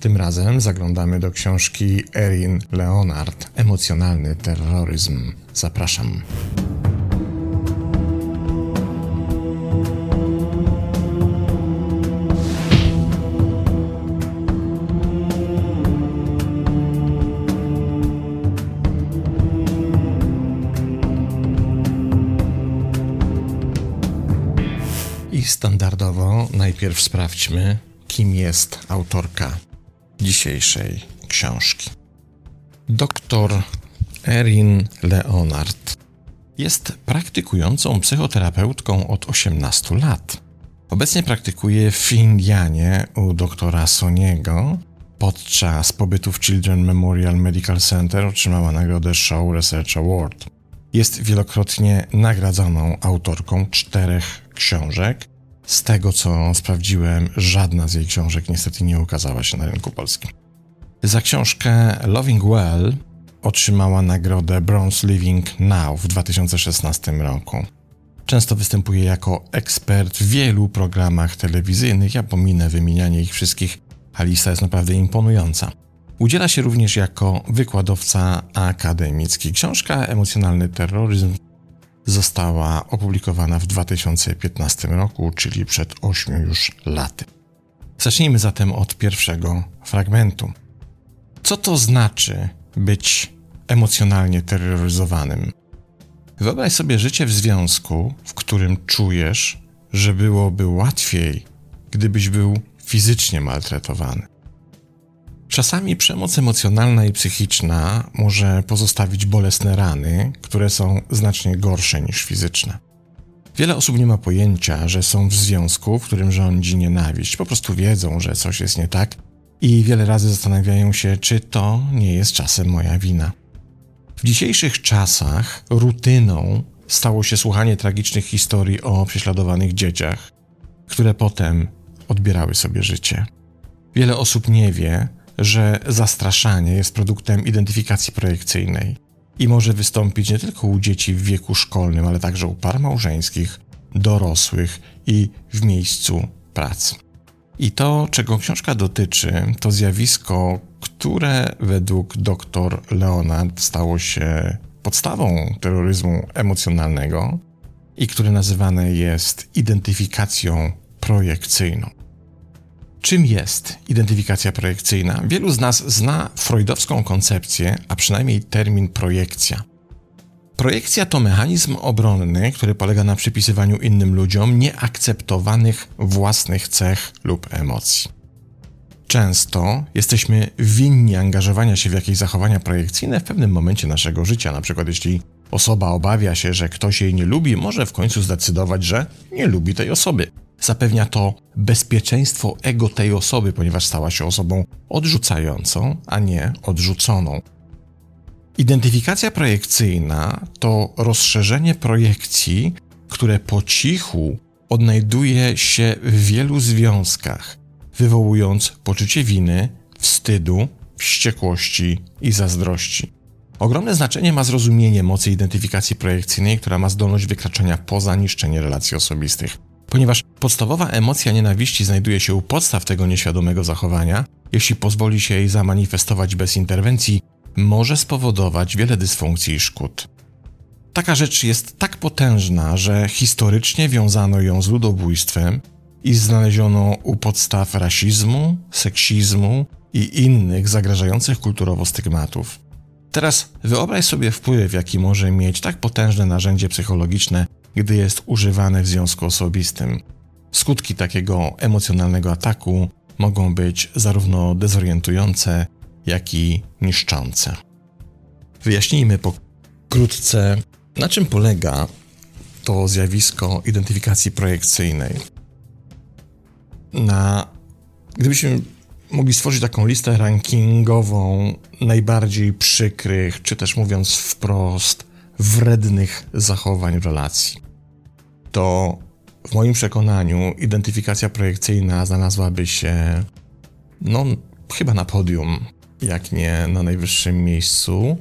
Tym razem zaglądamy do książki Erin Leonard Emocjonalny terroryzm. Zapraszam. I standardowo najpierw sprawdźmy, kim jest autorka dzisiejszej książki. Doktor Erin Leonard jest praktykującą psychoterapeutką od 18 lat. Obecnie praktykuje w Indianie u doktora Soniego. Podczas pobytu w Children Memorial Medical Center otrzymała nagrodę Show Research Award. Jest wielokrotnie nagradzaną autorką czterech książek. Z tego co sprawdziłem, żadna z jej książek niestety nie ukazała się na rynku polskim. Za książkę Loving Well otrzymała nagrodę Bronze Living Now w 2016 roku. Często występuje jako ekspert w wielu programach telewizyjnych. Ja pominę wymienianie ich wszystkich, a lista jest naprawdę imponująca. Udziela się również jako wykładowca akademicki. Książka Emocjonalny terroryzm została opublikowana w 2015 roku, czyli przed 8 już laty. Zacznijmy zatem od pierwszego fragmentu. Co to znaczy być emocjonalnie terroryzowanym? Wyobraź sobie życie w związku, w którym czujesz, że byłoby łatwiej, gdybyś był fizycznie maltretowany. Czasami przemoc emocjonalna i psychiczna może pozostawić bolesne rany, które są znacznie gorsze niż fizyczne. Wiele osób nie ma pojęcia, że są w związku, w którym rządzi nienawiść. Po prostu wiedzą, że coś jest nie tak i wiele razy zastanawiają się, czy to nie jest czasem moja wina. W dzisiejszych czasach rutyną stało się słuchanie tragicznych historii o prześladowanych dzieciach, które potem odbierały sobie życie. Wiele osób nie wie, że zastraszanie jest produktem identyfikacji projekcyjnej i może wystąpić nie tylko u dzieci w wieku szkolnym, ale także u par małżeńskich, dorosłych i w miejscu pracy. I to, czego książka dotyczy, to zjawisko, które według dr Leonard stało się podstawą terroryzmu emocjonalnego i które nazywane jest identyfikacją projekcyjną. Czym jest identyfikacja projekcyjna? Wielu z nas zna freudowską koncepcję, a przynajmniej termin projekcja. Projekcja to mechanizm obronny, który polega na przypisywaniu innym ludziom nieakceptowanych własnych cech lub emocji. Często jesteśmy winni angażowania się w jakieś zachowania projekcyjne w pewnym momencie naszego życia, na przykład jeśli osoba obawia się, że ktoś jej nie lubi, może w końcu zdecydować, że nie lubi tej osoby. Zapewnia to bezpieczeństwo ego tej osoby, ponieważ stała się osobą odrzucającą, a nie odrzuconą. Identyfikacja projekcyjna to rozszerzenie projekcji, które po cichu odnajduje się w wielu związkach, wywołując poczucie winy, wstydu, wściekłości i zazdrości. Ogromne znaczenie ma zrozumienie mocy identyfikacji projekcyjnej, która ma zdolność wykraczania poza niszczenie relacji osobistych. Ponieważ podstawowa emocja nienawiści znajduje się u podstaw tego nieświadomego zachowania, jeśli pozwoli się jej zamanifestować bez interwencji, może spowodować wiele dysfunkcji i szkód. Taka rzecz jest tak potężna, że historycznie wiązano ją z ludobójstwem i znaleziono u podstaw rasizmu, seksizmu i innych zagrażających kulturowo stygmatów. Teraz wyobraź sobie wpływ, jaki może mieć tak potężne narzędzie psychologiczne gdy jest używane w związku osobistym. Skutki takiego emocjonalnego ataku mogą być zarówno dezorientujące, jak i niszczące. Wyjaśnijmy pokrótce, na czym polega to zjawisko identyfikacji projekcyjnej. Na, gdybyśmy mogli stworzyć taką listę rankingową najbardziej przykrych, czy też mówiąc wprost, wrednych zachowań w relacji. To w moim przekonaniu identyfikacja projekcyjna znalazłaby się, no, chyba na podium, jak nie na najwyższym miejscu.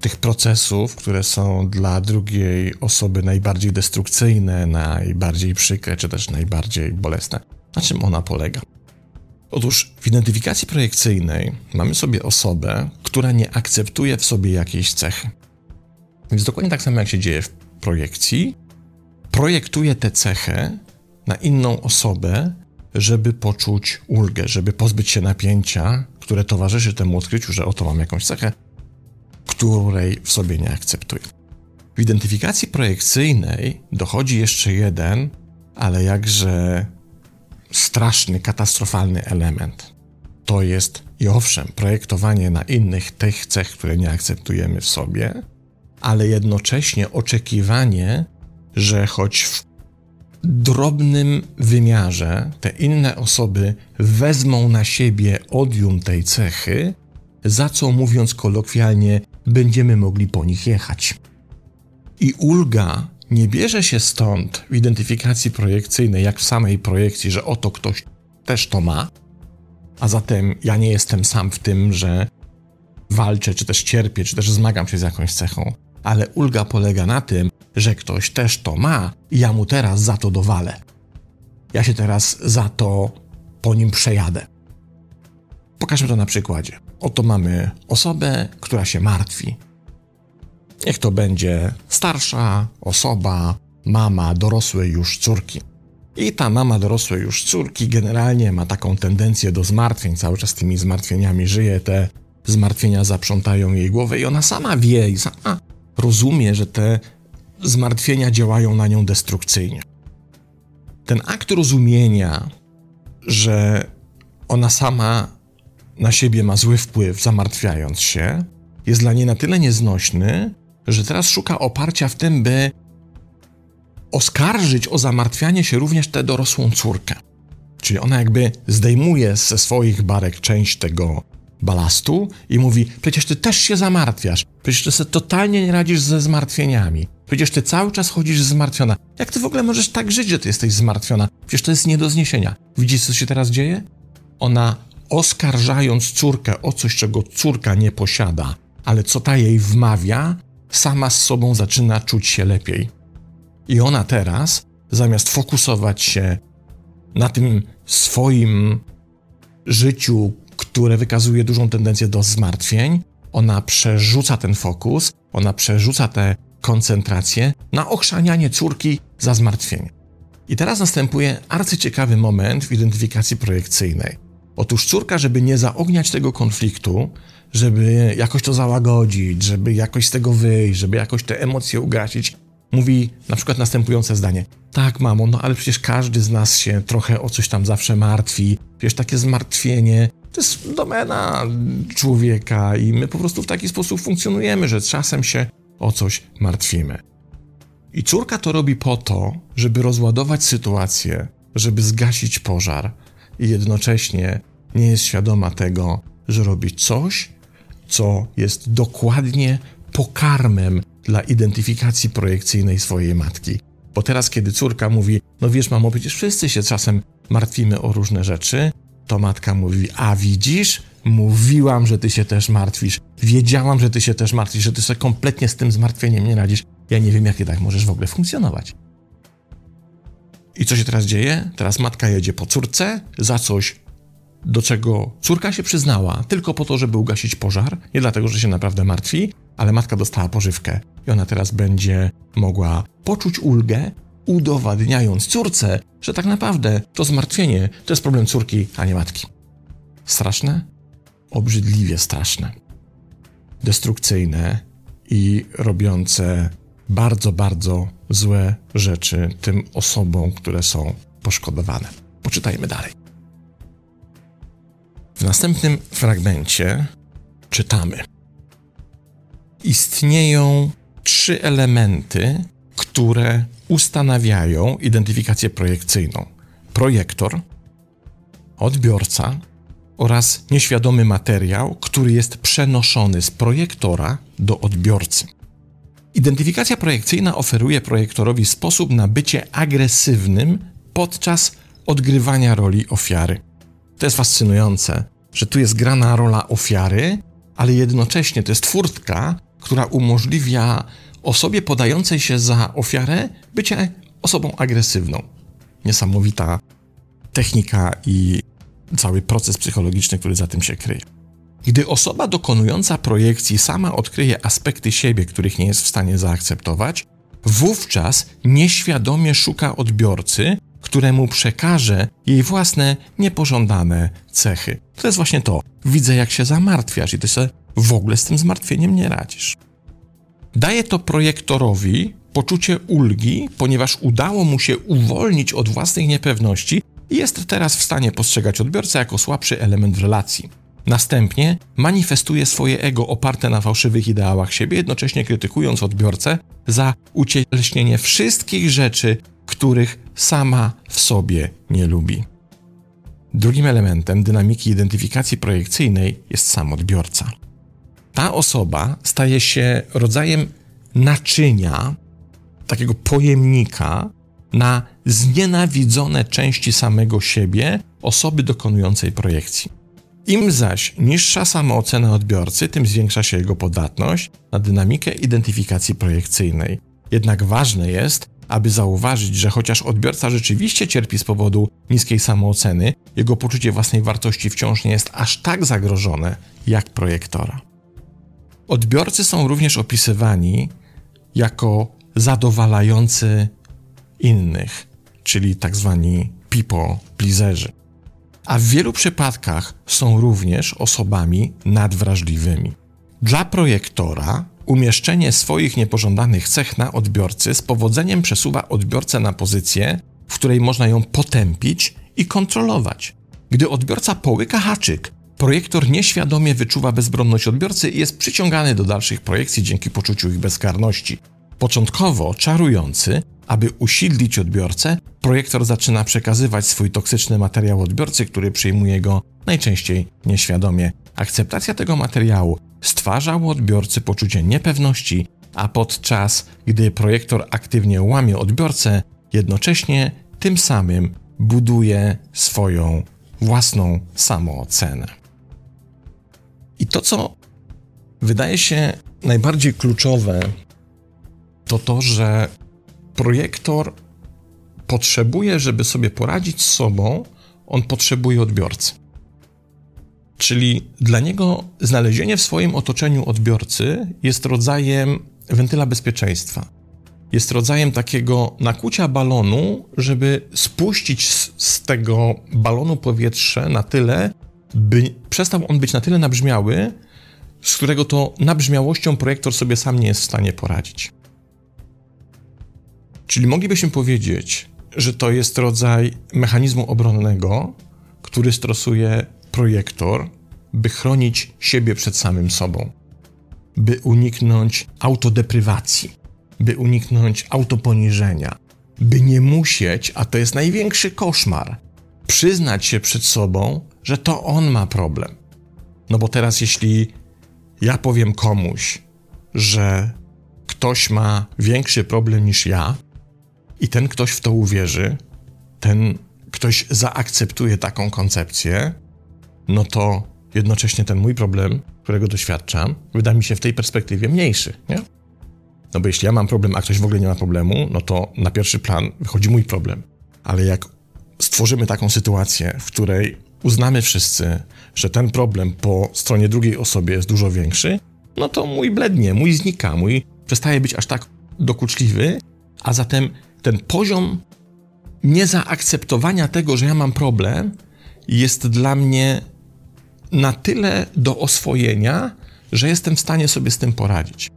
Tych procesów, które są dla drugiej osoby najbardziej destrukcyjne, najbardziej przykre, czy też najbardziej bolesne. Na czym ona polega? Otóż w identyfikacji projekcyjnej mamy sobie osobę, która nie akceptuje w sobie jakiejś cechy. Więc dokładnie tak samo jak się dzieje w projekcji, projektuje tę cechę na inną osobę, żeby poczuć ulgę, żeby pozbyć się napięcia, które towarzyszy temu odkryciu, że oto mam jakąś cechę, której w sobie nie akceptuję. W identyfikacji projekcyjnej dochodzi jeszcze jeden, ale jakże straszny, katastrofalny element. To jest, i owszem, projektowanie na innych tych cech, które nie akceptujemy w sobie, ale jednocześnie oczekiwanie, że choć w drobnym wymiarze te inne osoby wezmą na siebie odium tej cechy, za co mówiąc kolokwialnie, będziemy mogli po nich jechać. I ulga nie bierze się stąd w identyfikacji projekcyjnej, jak w samej projekcji, że oto ktoś też to ma, a zatem ja nie jestem sam w tym, że walczę, czy też cierpię, czy też zmagam się z jakąś cechą, ale ulga polega na tym, że ktoś też to ma i ja mu teraz za to dowalę. Ja się teraz za to po nim przejadę. Pokażmy to na przykładzie. Oto mamy osobę, która się martwi. Niech to będzie starsza osoba, mama dorosłej już córki. I ta mama dorosłej już córki generalnie ma taką tendencję do zmartwień, cały czas tymi zmartwieniami żyje, te zmartwienia zaprzątają jej głowę i ona sama wie i sama rozumie, że te zmartwienia działają na nią destrukcyjnie. Ten akt rozumienia, że ona sama na siebie ma zły wpływ, zamartwiając się, jest dla niej na tyle nieznośny, że teraz szuka oparcia w tym, by oskarżyć o zamartwianie się również tę dorosłą córkę. Czyli ona jakby zdejmuje ze swoich barek część tego balastu i mówi: Przecież ty też się zamartwiasz, przecież ty sobie totalnie nie radzisz ze zmartwieniami, przecież ty cały czas chodzisz zmartwiona. Jak ty w ogóle możesz tak żyć, że ty jesteś zmartwiona? Przecież to jest nie do zniesienia. Widzisz, co się teraz dzieje? Ona oskarżając córkę o coś, czego córka nie posiada, ale co ta jej wmawia, sama z sobą zaczyna czuć się lepiej. I ona teraz, zamiast fokusować się na tym swoim życiu, które wykazuje dużą tendencję do zmartwień, ona przerzuca ten fokus, ona przerzuca tę koncentrację na ochrzanianie córki za zmartwienie. I teraz następuje arcyciekawy moment w identyfikacji projekcyjnej. Otóż córka, żeby nie zaogniać tego konfliktu, żeby jakoś to załagodzić, żeby jakoś z tego wyjść, żeby jakoś te emocje ugasić, mówi na przykład następujące zdanie: Tak, mamo, no ale przecież każdy z nas się trochę o coś tam zawsze martwi. Przecież takie zmartwienie to jest domena człowieka i my po prostu w taki sposób funkcjonujemy, że czasem się o coś martwimy. I córka to robi po to, żeby rozładować sytuację, żeby zgasić pożar, i jednocześnie nie jest świadoma tego, że robi coś, co jest dokładnie pokarmem dla identyfikacji projekcyjnej swojej matki. Bo teraz, kiedy córka mówi, no wiesz, mamo, przecież wszyscy się czasem martwimy o różne rzeczy, to matka mówi, a widzisz, mówiłam, że ty się też martwisz, wiedziałam, że ty się też martwisz, że ty sobie kompletnie z tym zmartwieniem nie radzisz. Ja nie wiem, jak tak możesz w ogóle funkcjonować. I co się teraz dzieje? Teraz matka jedzie po córce za coś, do czego córka się przyznała, tylko po to, żeby ugasić pożar, nie dlatego, że się naprawdę martwi, ale matka dostała pożywkę i ona teraz będzie mogła poczuć ulgę, udowadniając córce, że tak naprawdę to zmartwienie to jest problem córki, a nie matki. Straszne? Obrzydliwie straszne. Destrukcyjne i robiące bardzo, bardzo złe rzeczy tym osobom, które są poszkodowane. Poczytajmy dalej. W następnym fragmencie czytamy: Istnieją trzy elementy, które ustanawiają identyfikację projekcyjną: projektor, odbiorca oraz nieświadomy materiał, który jest przenoszony z projektora do odbiorcy. Identyfikacja projekcyjna oferuje projektorowi sposób na bycie agresywnym podczas odgrywania roli ofiary. To jest fascynujące, że tu jest grana rola ofiary, ale jednocześnie to jest furtka, która umożliwia osobie podającej się za ofiarę bycie osobą agresywną. Niesamowita technika i cały proces psychologiczny, który za tym się kryje. Gdy osoba dokonująca projekcji sama odkryje aspekty siebie, których nie jest w stanie zaakceptować, wówczas nieświadomie szuka odbiorcy, któremu przekaże jej własne niepożądane cechy. To jest właśnie to. Widzę, jak się zamartwiasz i ty sobie w ogóle z tym zmartwieniem nie radzisz. Daje to projektorowi poczucie ulgi, ponieważ udało mu się uwolnić od własnych niepewności i jest teraz w stanie postrzegać odbiorcę jako słabszy element w relacji. Następnie manifestuje swoje ego oparte na fałszywych ideałach siebie, jednocześnie krytykując odbiorcę za ucieleśnienie wszystkich rzeczy, których sama w sobie nie lubi. Drugim elementem dynamiki identyfikacji projekcyjnej jest sam odbiorca. Ta osoba staje się rodzajem naczynia, takiego pojemnika na znienawidzone części samego siebie osoby dokonującej projekcji. Im zaś niższa samoocena odbiorcy, tym zwiększa się jego podatność na dynamikę identyfikacji projekcyjnej. Jednak ważne jest, aby zauważyć, że chociaż odbiorca rzeczywiście cierpi z powodu niskiej samooceny, jego poczucie własnej wartości wciąż nie jest aż tak zagrożone jak projektora. Odbiorcy są również opisywani jako zadowalający innych, czyli tak zwani people pleaserzy. A w wielu przypadkach są również osobami nadwrażliwymi. Dla projektora umieszczenie swoich niepożądanych cech na odbiorcy z powodzeniem przesuwa odbiorcę na pozycję, w której można ją potępić i kontrolować. Gdy odbiorca połyka haczyk, projektor nieświadomie wyczuwa bezbronność odbiorcy i jest przyciągany do dalszych projekcji dzięki poczuciu ich bezkarności. Początkowo czarujący, aby usilnić odbiorcę, projektor zaczyna przekazywać swój toksyczny materiał odbiorcy, który przyjmuje go najczęściej nieświadomie. Akceptacja tego materiału stwarza u odbiorcy poczucie niepewności, a podczas gdy projektor aktywnie łamie odbiorcę, jednocześnie tym samym buduje swoją własną samoocenę. I to, co wydaje się najbardziej kluczowe, to to, że projektor potrzebuje, żeby sobie poradzić z sobą, on potrzebuje odbiorcy. Czyli dla niego znalezienie w swoim otoczeniu odbiorcy jest rodzajem wentyla bezpieczeństwa. Jest rodzajem takiego nakłucia balonu, żeby spuścić z, z tego balonu powietrze na tyle, by przestał on być na tyle nabrzmiały, z którego to nabrzmiałością projektor sobie sam nie jest w stanie poradzić. Czyli moglibyśmy powiedzieć, że to jest rodzaj mechanizmu obronnego, który stosuje projektor, by chronić siebie przed samym sobą, by uniknąć autodeprywacji, by uniknąć autoponiżenia, by nie musieć, a to jest największy koszmar, przyznać się przed sobą, że to on ma problem. No bo teraz, jeśli ja powiem komuś, że ktoś ma większy problem niż ja, i ten ktoś w to uwierzy, ten ktoś zaakceptuje taką koncepcję, no to jednocześnie ten mój problem, którego doświadczam, wyda mi się w tej perspektywie mniejszy, nie? No bo jeśli ja mam problem, a ktoś w ogóle nie ma problemu, no to na pierwszy plan wychodzi mój problem. Ale jak stworzymy taką sytuację, w której uznamy wszyscy, że ten problem po stronie drugiej osobie jest dużo większy, no to mój blednie, mój znika, mój przestaje być aż tak dokuczliwy, a zatem ten poziom niezaakceptowania tego, że ja mam problem, jest dla mnie na tyle do oswojenia, że jestem w stanie sobie z tym poradzić.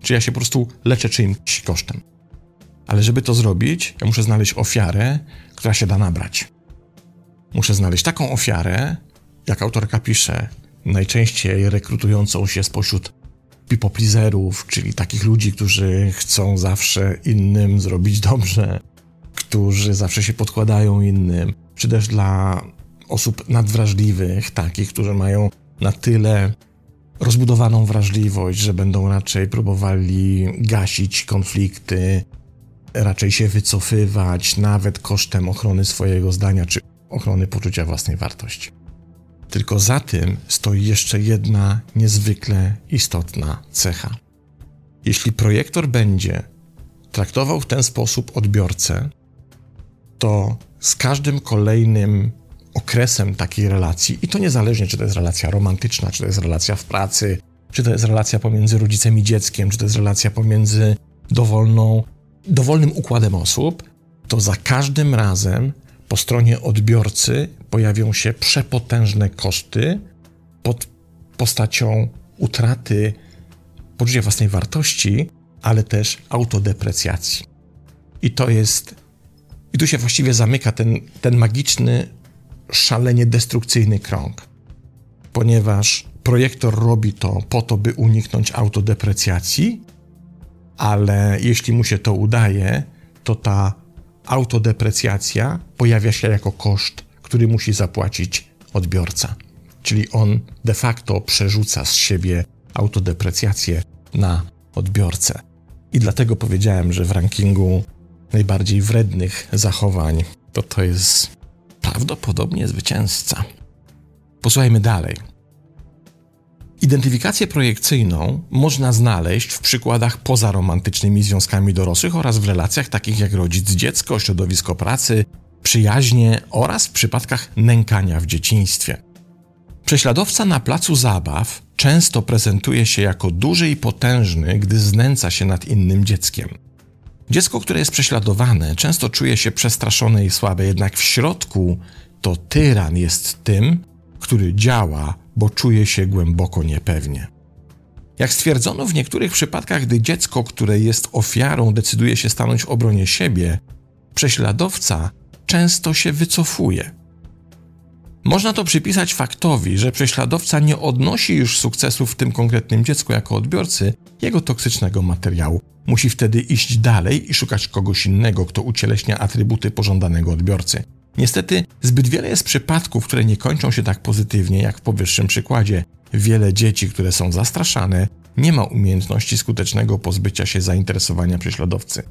Czy ja się po prostu leczę czyimś kosztem. Ale żeby to zrobić, ja muszę znaleźć ofiarę, która się da nabrać. Muszę znaleźć taką ofiarę, jak autorka pisze, najczęściej rekrutującą się spośród people pleaserów, czyli takich ludzi, którzy chcą zawsze innym zrobić dobrze, którzy zawsze się podkładają innym, czy też dla osób nadwrażliwych, takich, którzy mają na tyle rozbudowaną wrażliwość, że będą raczej próbowali gasić konflikty, raczej się wycofywać, nawet kosztem ochrony swojego zdania czy ochrony poczucia własnej wartości. Tylko za tym stoi jeszcze jedna niezwykle istotna cecha. Jeśli projektor będzie traktował w ten sposób odbiorcę, to z każdym kolejnym okresem takiej relacji, i to niezależnie, czy to jest relacja romantyczna, czy to jest relacja w pracy, czy to jest relacja pomiędzy rodzicem i dzieckiem, czy to jest relacja pomiędzy dowolną, dowolnym układem osób, to za każdym razem po stronie odbiorcy pojawią się przepotężne koszty pod postacią utraty poczucia własnej wartości, ale też autodeprecjacji. I to jest, i tu się właściwie zamyka ten, ten magiczny, szalenie destrukcyjny krąg, ponieważ projektor robi to po to, by uniknąć autodeprecjacji, ale jeśli mu się to udaje, to ta autodeprecjacja pojawia się jako koszt, który musi zapłacić odbiorca. Czyli on de facto przerzuca z siebie autodeprecjację na odbiorcę. I dlatego powiedziałem, że w rankingu najbardziej wrednych zachowań to to jest prawdopodobnie zwycięzca. Posłuchajmy dalej. Identyfikację projekcyjną można znaleźć w przykładach poza romantycznymi związkami dorosłych oraz w relacjach takich jak rodzic-dziecko, środowisko pracy, przyjaźnie oraz w przypadkach nękania w dzieciństwie. Prześladowca na placu zabaw często prezentuje się jako duży i potężny, gdy znęca się nad innym dzieckiem. Dziecko, które jest prześladowane, często czuje się przestraszone i słabe, jednak w środku to tyran jest tym, który działa, bo czuje się głęboko niepewnie. Jak stwierdzono w niektórych przypadkach, gdy dziecko, które jest ofiarą, decyduje się stanąć w obronie siebie, prześladowca często się wycofuje. Można to przypisać faktowi, że prześladowca nie odnosi już sukcesu w tym konkretnym dziecku jako odbiorcy jego toksycznego materiału. Musi wtedy iść dalej i szukać kogoś innego, kto ucieleśnia atrybuty pożądanego odbiorcy. Niestety, zbyt wiele jest przypadków, które nie kończą się tak pozytywnie jak w powyższym przykładzie. Wiele dzieci, które są zastraszane, nie ma umiejętności skutecznego pozbycia się zainteresowania prześladowcy.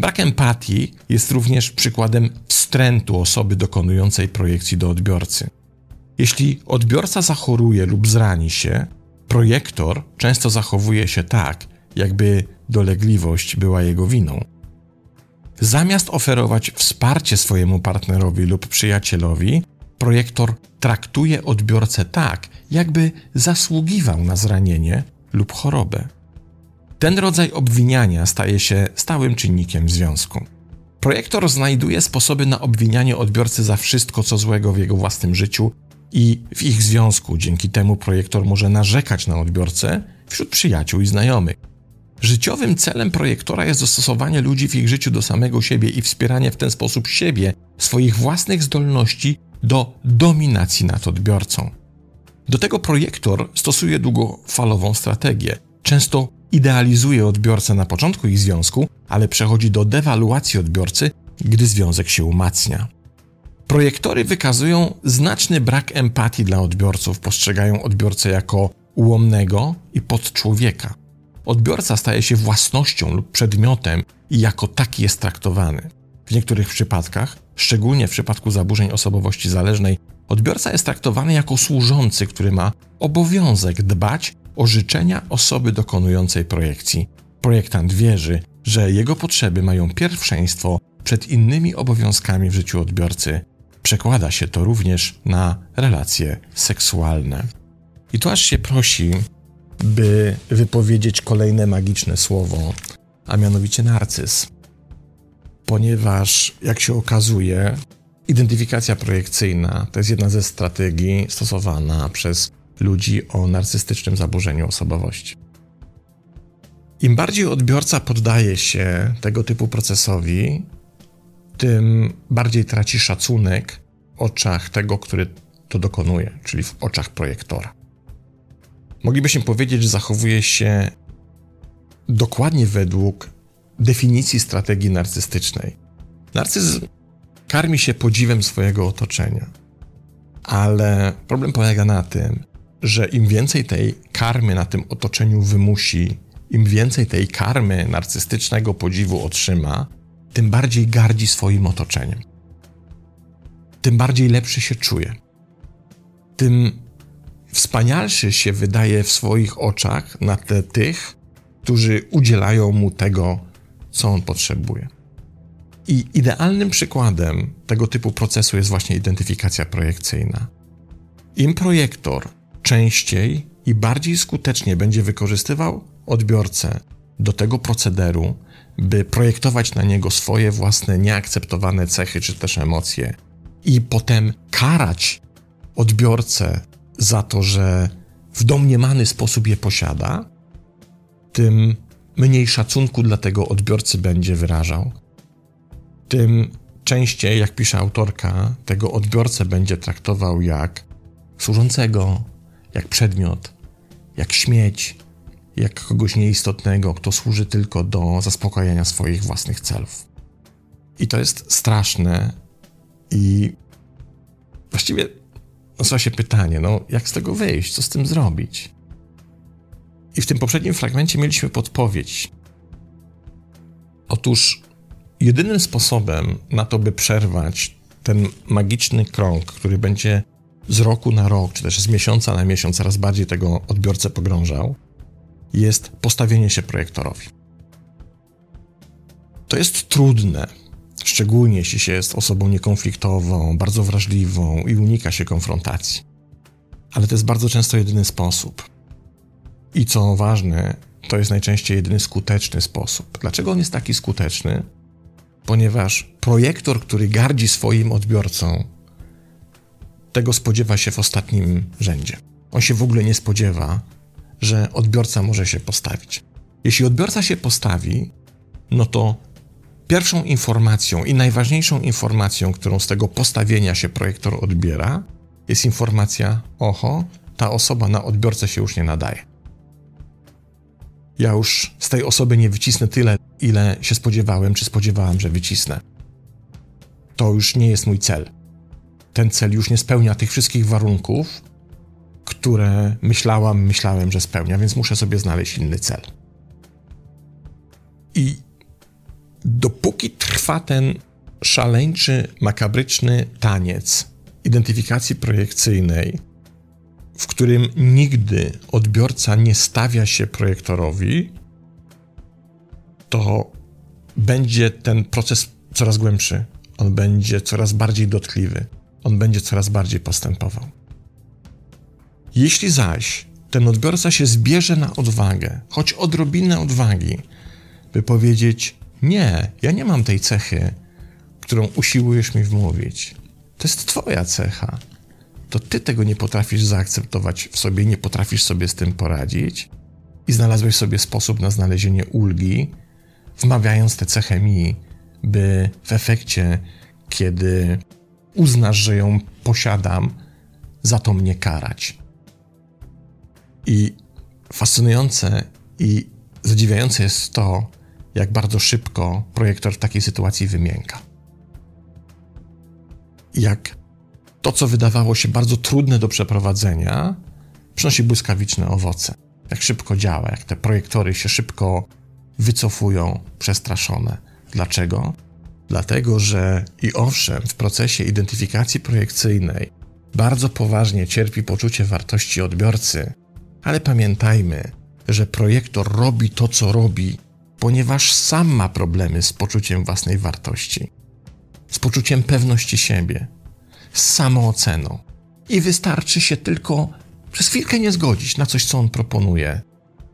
Brak empatii jest również przykładem wstrętu osoby dokonującej projekcji do odbiorcy. Jeśli odbiorca zachoruje lub zrani się, projektor często zachowuje się tak, jakby dolegliwość była jego winą. Zamiast oferować wsparcie swojemu partnerowi lub przyjacielowi, projektor traktuje odbiorcę tak, jakby zasługiwał na zranienie lub chorobę. Ten rodzaj obwiniania staje się stałym czynnikiem związku. Projektor znajduje sposoby na obwinianie odbiorcy za wszystko, co złego w jego własnym życiu i w ich związku. Dzięki temu projektor może narzekać na odbiorcę wśród przyjaciół i znajomych. Życiowym celem projektora jest dostosowanie ludzi w ich życiu do samego siebie i wspieranie w ten sposób siebie, swoich własnych zdolności do dominacji nad odbiorcą. Do tego projektor stosuje długofalową strategię. Często idealizuje odbiorcę na początku ich związku, ale przechodzi do dewaluacji odbiorcy, gdy związek się umacnia. Projektory wykazują znaczny brak empatii dla odbiorców, postrzegają odbiorcę jako ułomnego i podczłowieka. Odbiorca staje się własnością lub przedmiotem i jako taki jest traktowany. W niektórych przypadkach, szczególnie w przypadku zaburzeń osobowości zależnej, odbiorca jest traktowany jako służący, który ma obowiązek dbać o życzenia osoby dokonującej projekcji. Projektant wierzy, że jego potrzeby mają pierwszeństwo przed innymi obowiązkami w życiu odbiorcy. Przekłada się to również na relacje seksualne. I tu aż się prosi, by wypowiedzieć kolejne magiczne słowo, a mianowicie narcyz. Ponieważ, jak się okazuje, identyfikacja projekcyjna to jest jedna ze strategii stosowana przez ludzi o narcystycznym zaburzeniu osobowości. Im bardziej odbiorca poddaje się tego typu procesowi, tym bardziej traci szacunek w oczach tego, który to dokonuje, czyli w oczach projektora. Moglibyśmy powiedzieć, że zachowuje się dokładnie według definicji strategii narcystycznej. Narcyzm karmi się podziwem swojego otoczenia, ale problem polega na tym, że im więcej tej karmy na tym otoczeniu wymusi, im więcej tej karmy narcystycznego podziwu otrzyma, tym bardziej gardzi swoim otoczeniem. Tym bardziej lepszy się czuje. Tym wspanialszy się wydaje w swoich oczach na tle tych, którzy udzielają mu tego, co on potrzebuje. I idealnym przykładem tego typu procesu jest właśnie identyfikacja projekcyjna. Im projektor częściej i bardziej skutecznie będzie wykorzystywał odbiorcę do tego procederu, by projektować na niego swoje własne nieakceptowane cechy czy też emocje i potem karać odbiorcę za to, że w domniemany sposób je posiada, tym mniej szacunku dla tego odbiorcy będzie wyrażał, tym częściej, jak pisze autorka, tego odbiorcę będzie traktował jak służącego, jak przedmiot, jak śmieć, jak kogoś nieistotnego, kto służy tylko do zaspokojenia swoich własnych celów. I to jest straszne i właściwie nasuwa się pytanie, no jak z tego wyjść, co z tym zrobić? I w tym poprzednim fragmencie mieliśmy podpowiedź. Otóż jedynym sposobem na to, by przerwać ten magiczny krąg, który będzie z roku na rok, czy też z miesiąca na miesiąc coraz bardziej tego odbiorcę pogrążał, jest postawienie się projektorowi. To jest trudne, szczególnie jeśli się jest osobą niekonfliktową, bardzo wrażliwą i unika się konfrontacji. Ale to jest bardzo często jedyny sposób. I co ważne, to jest najczęściej jedyny skuteczny sposób. Dlaczego on jest taki skuteczny? Ponieważ projektor, który gardzi swoim odbiorcą, tego spodziewa się w ostatnim rzędzie. On się w ogóle nie spodziewa, że odbiorca może się postawić. Jeśli odbiorca się postawi, no to pierwszą informacją i najważniejszą informacją, którą z tego postawienia się projektor odbiera, jest informacja: oho, ta osoba na odbiorcę się już nie nadaje. Ja już z tej osoby nie wycisnę tyle, ile się spodziewałem, czy spodziewałem, że wycisnę. To już nie jest mój cel. Ten cel już nie spełnia tych wszystkich warunków, które myślałam, myślałem, że spełnia, więc muszę sobie znaleźć inny cel. I dopóki trwa ten szaleńczy, makabryczny taniec identyfikacji projekcyjnej, w którym nigdy odbiorca nie stawia się projektorowi, to będzie ten proces coraz głębszy, on będzie coraz bardziej dotkliwy, on będzie coraz bardziej postępował. Jeśli zaś ten odbiorca się zbierze na odwagę, choć odrobinę odwagi, by powiedzieć: Nie, ja nie mam tej cechy, którą usiłujesz mi wmówić. To jest Twoja cecha. To Ty tego nie potrafisz zaakceptować w sobie, nie potrafisz sobie z tym poradzić i znalazłeś sobie sposób na znalezienie ulgi, wmawiając tę cechę mi, by w efekcie, kiedy uznasz, że ją posiadam, za to mnie karać. I fascynujące i zadziwiające jest to, jak bardzo szybko projektor w takiej sytuacji wymięka. Jak to, co wydawało się bardzo trudne do przeprowadzenia, przynosi błyskawiczne owoce. Jak szybko działa, jak te projektory się szybko wycofują, przestraszone. Dlaczego? Dlatego, że i owszem, w procesie identyfikacji projekcyjnej bardzo poważnie cierpi poczucie wartości odbiorcy, ale pamiętajmy, że projektor robi to, co robi, ponieważ sam ma problemy z poczuciem własnej wartości, z poczuciem pewności siebie, z samooceną. I wystarczy się tylko przez chwilkę nie zgodzić na coś, co on proponuje,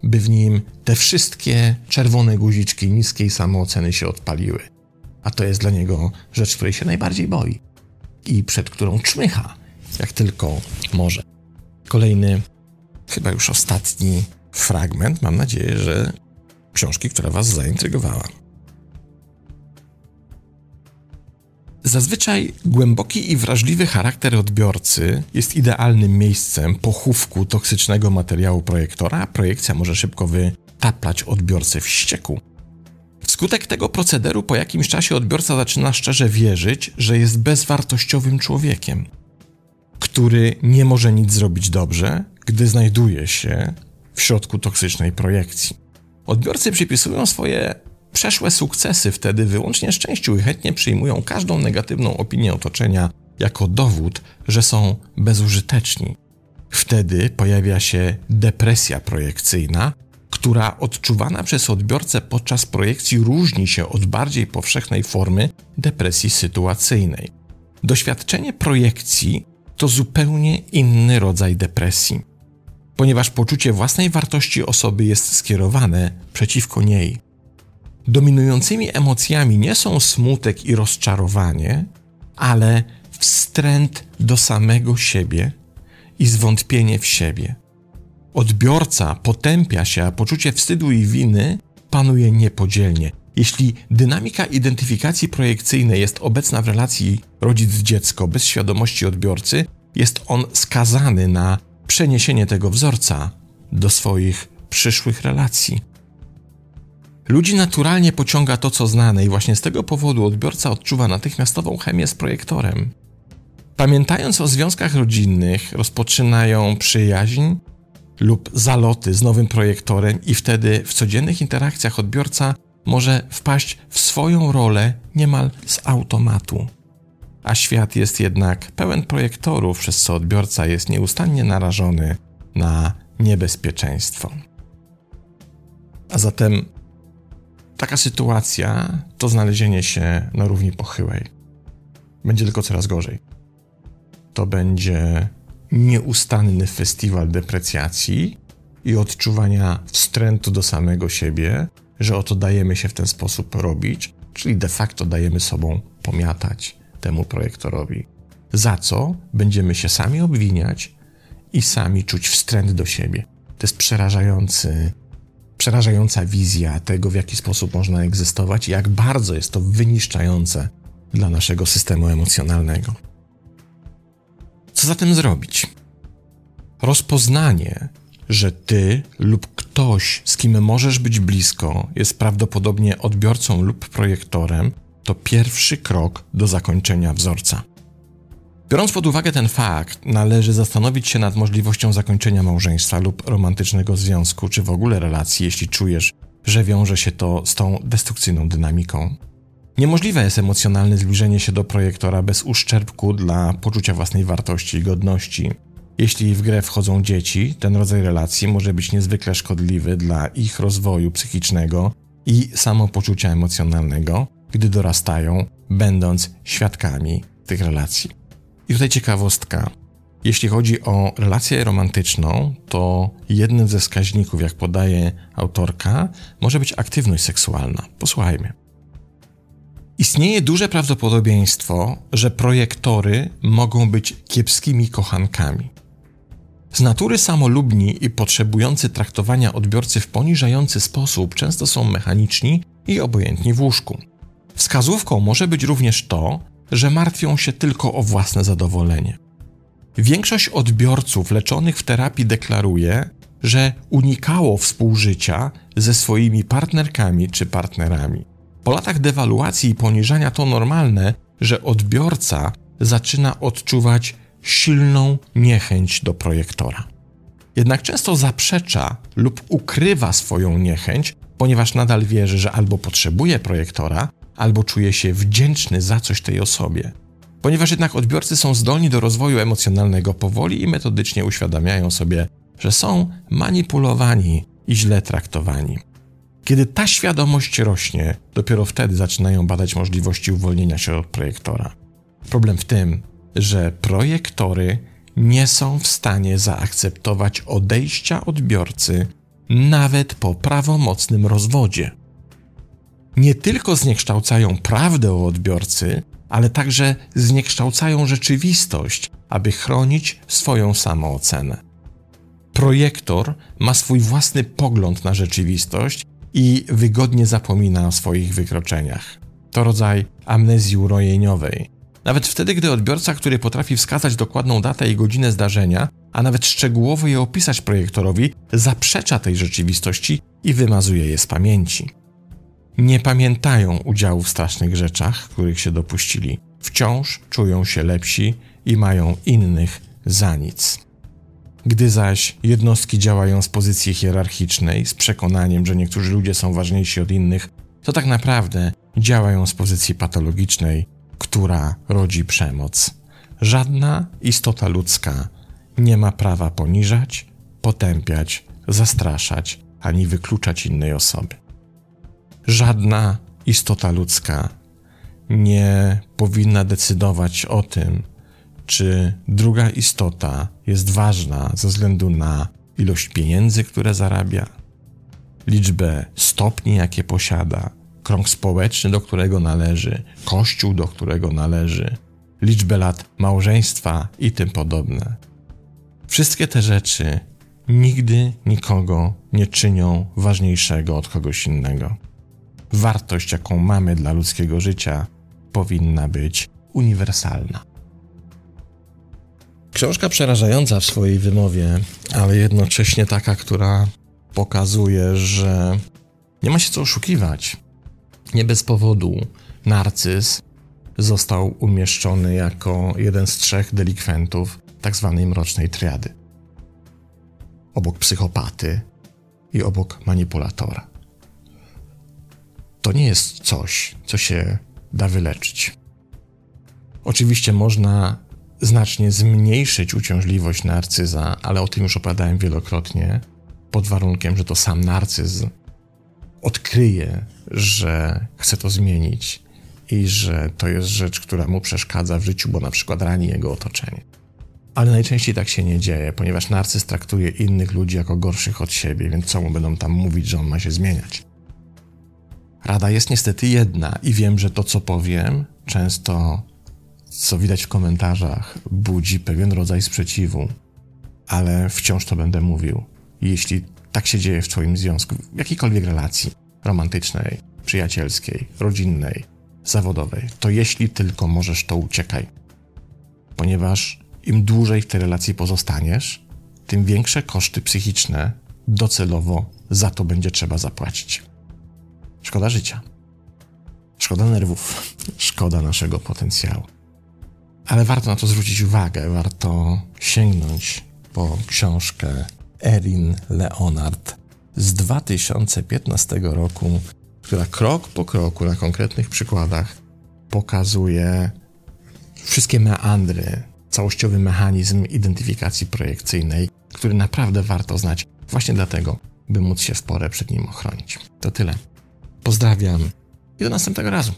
by w nim te wszystkie czerwone guziczki niskiej samooceny się odpaliły. A to jest dla niego rzecz, której się najbardziej boi i przed którą czmycha, jak tylko może. Kolejny chyba już ostatni fragment, mam nadzieję, że książki, która Was zaintrygowała. Zazwyczaj głęboki i wrażliwy charakter odbiorcy jest idealnym miejscem pochówku toksycznego materiału projektora, a projekcja może szybko wytaplać odbiorcę w ścieku. Wskutek tego procederu po jakimś czasie odbiorca zaczyna szczerze wierzyć, że jest bezwartościowym człowiekiem, który nie może nic zrobić dobrze, gdy znajduje się w środku toksycznej projekcji. Odbiorcy przypisują swoje przeszłe sukcesy wtedy wyłącznie szczęściu i chętnie przyjmują każdą negatywną opinię otoczenia jako dowód, że są bezużyteczni. Wtedy pojawia się depresja projekcyjna, która odczuwana przez odbiorcę podczas projekcji różni się od bardziej powszechnej formy depresji sytuacyjnej. Doświadczenie projekcji to zupełnie inny rodzaj depresji, ponieważ poczucie własnej wartości osoby jest skierowane przeciwko niej. Dominującymi emocjami nie są smutek i rozczarowanie, ale wstręt do samego siebie i zwątpienie w siebie. Odbiorca potępia się, a poczucie wstydu i winy panuje niepodzielnie. Jeśli dynamika identyfikacji projekcyjnej jest obecna w relacji rodzic-dziecko bez świadomości odbiorcy, jest on skazany na przeniesienie tego wzorca do swoich przyszłych relacji. Ludzi naturalnie pociąga to, co znane, i właśnie z tego powodu odbiorca odczuwa natychmiastową chemię z projektorem. Pamiętając o związkach rodzinnych, rozpoczynają przyjaźń lub zaloty z nowym projektorem, i wtedy w codziennych interakcjach odbiorca może wpaść w swoją rolę niemal z automatu. A świat jest jednak pełen projektorów, przez co odbiorca jest nieustannie narażony na niebezpieczeństwo. A zatem taka sytuacja to znalezienie się na równi pochyłej. Będzie tylko coraz gorzej. To będzie nieustanny festiwal deprecjacji i odczuwania wstrętu do samego siebie, że oto dajemy się w ten sposób robić, czyli de facto dajemy sobą pomiatać temu projektorowi. Za co będziemy się sami obwiniać i sami czuć wstręt do siebie. To jest przerażający, przerażająca wizja tego, w jaki sposób można egzystować i jak bardzo jest to wyniszczające dla naszego systemu emocjonalnego. Co zatem zrobić? Rozpoznanie, że ty lub ktoś, z kim możesz być blisko, jest prawdopodobnie odbiorcą lub projektorem, to pierwszy krok do zakończenia wzorca. Biorąc pod uwagę ten fakt, należy zastanowić się nad możliwością zakończenia małżeństwa lub romantycznego związku, czy w ogóle relacji, jeśli czujesz, że wiąże się to z tą destrukcyjną dynamiką. Niemożliwe jest emocjonalne zbliżenie się do projektora bez uszczerbku dla poczucia własnej wartości i godności. Jeśli w grę wchodzą dzieci, ten rodzaj relacji może być niezwykle szkodliwy dla ich rozwoju psychicznego i samopoczucia emocjonalnego, gdy dorastają, będąc świadkami tych relacji. I tutaj ciekawostka. Jeśli chodzi o relację romantyczną, to jednym ze wskaźników, jak podaje autorka, może być aktywność seksualna. Posłuchajmy. Istnieje duże prawdopodobieństwo, że projektory mogą być kiepskimi kochankami. Z natury samolubni i potrzebujący traktowania odbiorcy w poniżający sposób często są mechaniczni i obojętni w łóżku. Wskazówką może być również to, że martwią się tylko o własne zadowolenie. Większość odbiorców leczonych w terapii deklaruje, że unikało współżycia ze swoimi partnerkami czy partnerami. Po latach dewaluacji i poniżania to normalne, że odbiorca zaczyna odczuwać silną niechęć do projektora. Jednak często zaprzecza lub ukrywa swoją niechęć, ponieważ nadal wierzy, że albo potrzebuje projektora, albo czuje się wdzięczny za coś tej osobie. Ponieważ jednak odbiorcy są zdolni do rozwoju emocjonalnego, powoli i metodycznie uświadamiają sobie, że są manipulowani i źle traktowani. Kiedy ta świadomość rośnie, dopiero wtedy zaczynają badać możliwości uwolnienia się od projektora. Problem w tym, że projektory nie są w stanie zaakceptować odejścia odbiorcy nawet po prawomocnym rozwodzie. Nie tylko zniekształcają prawdę o odbiorcy, ale także zniekształcają rzeczywistość, aby chronić swoją samoocenę. Projektor ma swój własny pogląd na rzeczywistość i wygodnie zapomina o swoich wykroczeniach. To rodzaj amnezji urojeniowej. Nawet wtedy, gdy odbiorca, który potrafi wskazać dokładną datę i godzinę zdarzenia, a nawet szczegółowo je opisać projektorowi, zaprzecza tej rzeczywistości i wymazuje je z pamięci. Nie pamiętają udziału w strasznych rzeczach, których się dopuścili. Wciąż czują się lepsi i mają innych za nic. Gdy zaś jednostki działają z pozycji hierarchicznej, z przekonaniem, że niektórzy ludzie są ważniejsi od innych, to tak naprawdę działają z pozycji patologicznej, która rodzi przemoc. Żadna istota ludzka nie ma prawa poniżać, potępiać, zastraszać ani wykluczać innej osoby. Żadna istota ludzka nie powinna decydować o tym, czy druga istota jest ważna ze względu na ilość pieniędzy, które zarabia, liczbę stopni, jakie posiada, krąg społeczny, do którego należy, kościół, do którego należy, liczbę lat małżeństwa i tym podobne. Wszystkie te rzeczy nigdy nikogo nie czynią ważniejszego od kogoś innego. Wartość, jaką mamy dla ludzkiego życia, powinna być uniwersalna. Książka przerażająca w swojej wymowie, ale jednocześnie taka, która pokazuje, że nie ma się co oszukiwać. Nie bez powodu narcyz został umieszczony jako jeden z trzech delikwentów tzw. Tak mrocznej triady. Obok psychopaty i obok manipulatora. To nie jest coś, co się da wyleczyć. Oczywiście można znacznie zmniejszyć uciążliwość narcyza, ale o tym już opowiadałem wielokrotnie, pod warunkiem, że to sam narcyz odkryje, że chce to zmienić i że to jest rzecz, która mu przeszkadza w życiu, bo na przykład rani jego otoczenie. Ale najczęściej tak się nie dzieje, ponieważ narcyz traktuje innych ludzi jako gorszych od siebie, więc co mu będą tam mówić, że on ma się zmieniać? Rada jest niestety jedna i wiem, że to, co powiem, często, co widać w komentarzach, budzi pewien rodzaj sprzeciwu, ale wciąż to będę mówił. Jeśli tak się dzieje w Twoim związku, w jakiejkolwiek relacji romantycznej, przyjacielskiej, rodzinnej, zawodowej, to jeśli tylko możesz, to uciekaj. Ponieważ im dłużej w tej relacji pozostaniesz, tym większe koszty psychiczne docelowo za to będzie trzeba zapłacić. Szkoda życia. Szkoda nerwów, szkoda naszego potencjału. Ale warto na to zwrócić uwagę, warto sięgnąć po książkę Erin Leonard z 2015 roku, która krok po kroku na konkretnych przykładach pokazuje wszystkie meandry, całościowy mechanizm identyfikacji projekcyjnej, który naprawdę warto znać właśnie dlatego, by móc się w porę przed nim ochronić. To tyle. Pozdrawiam i do następnego razu.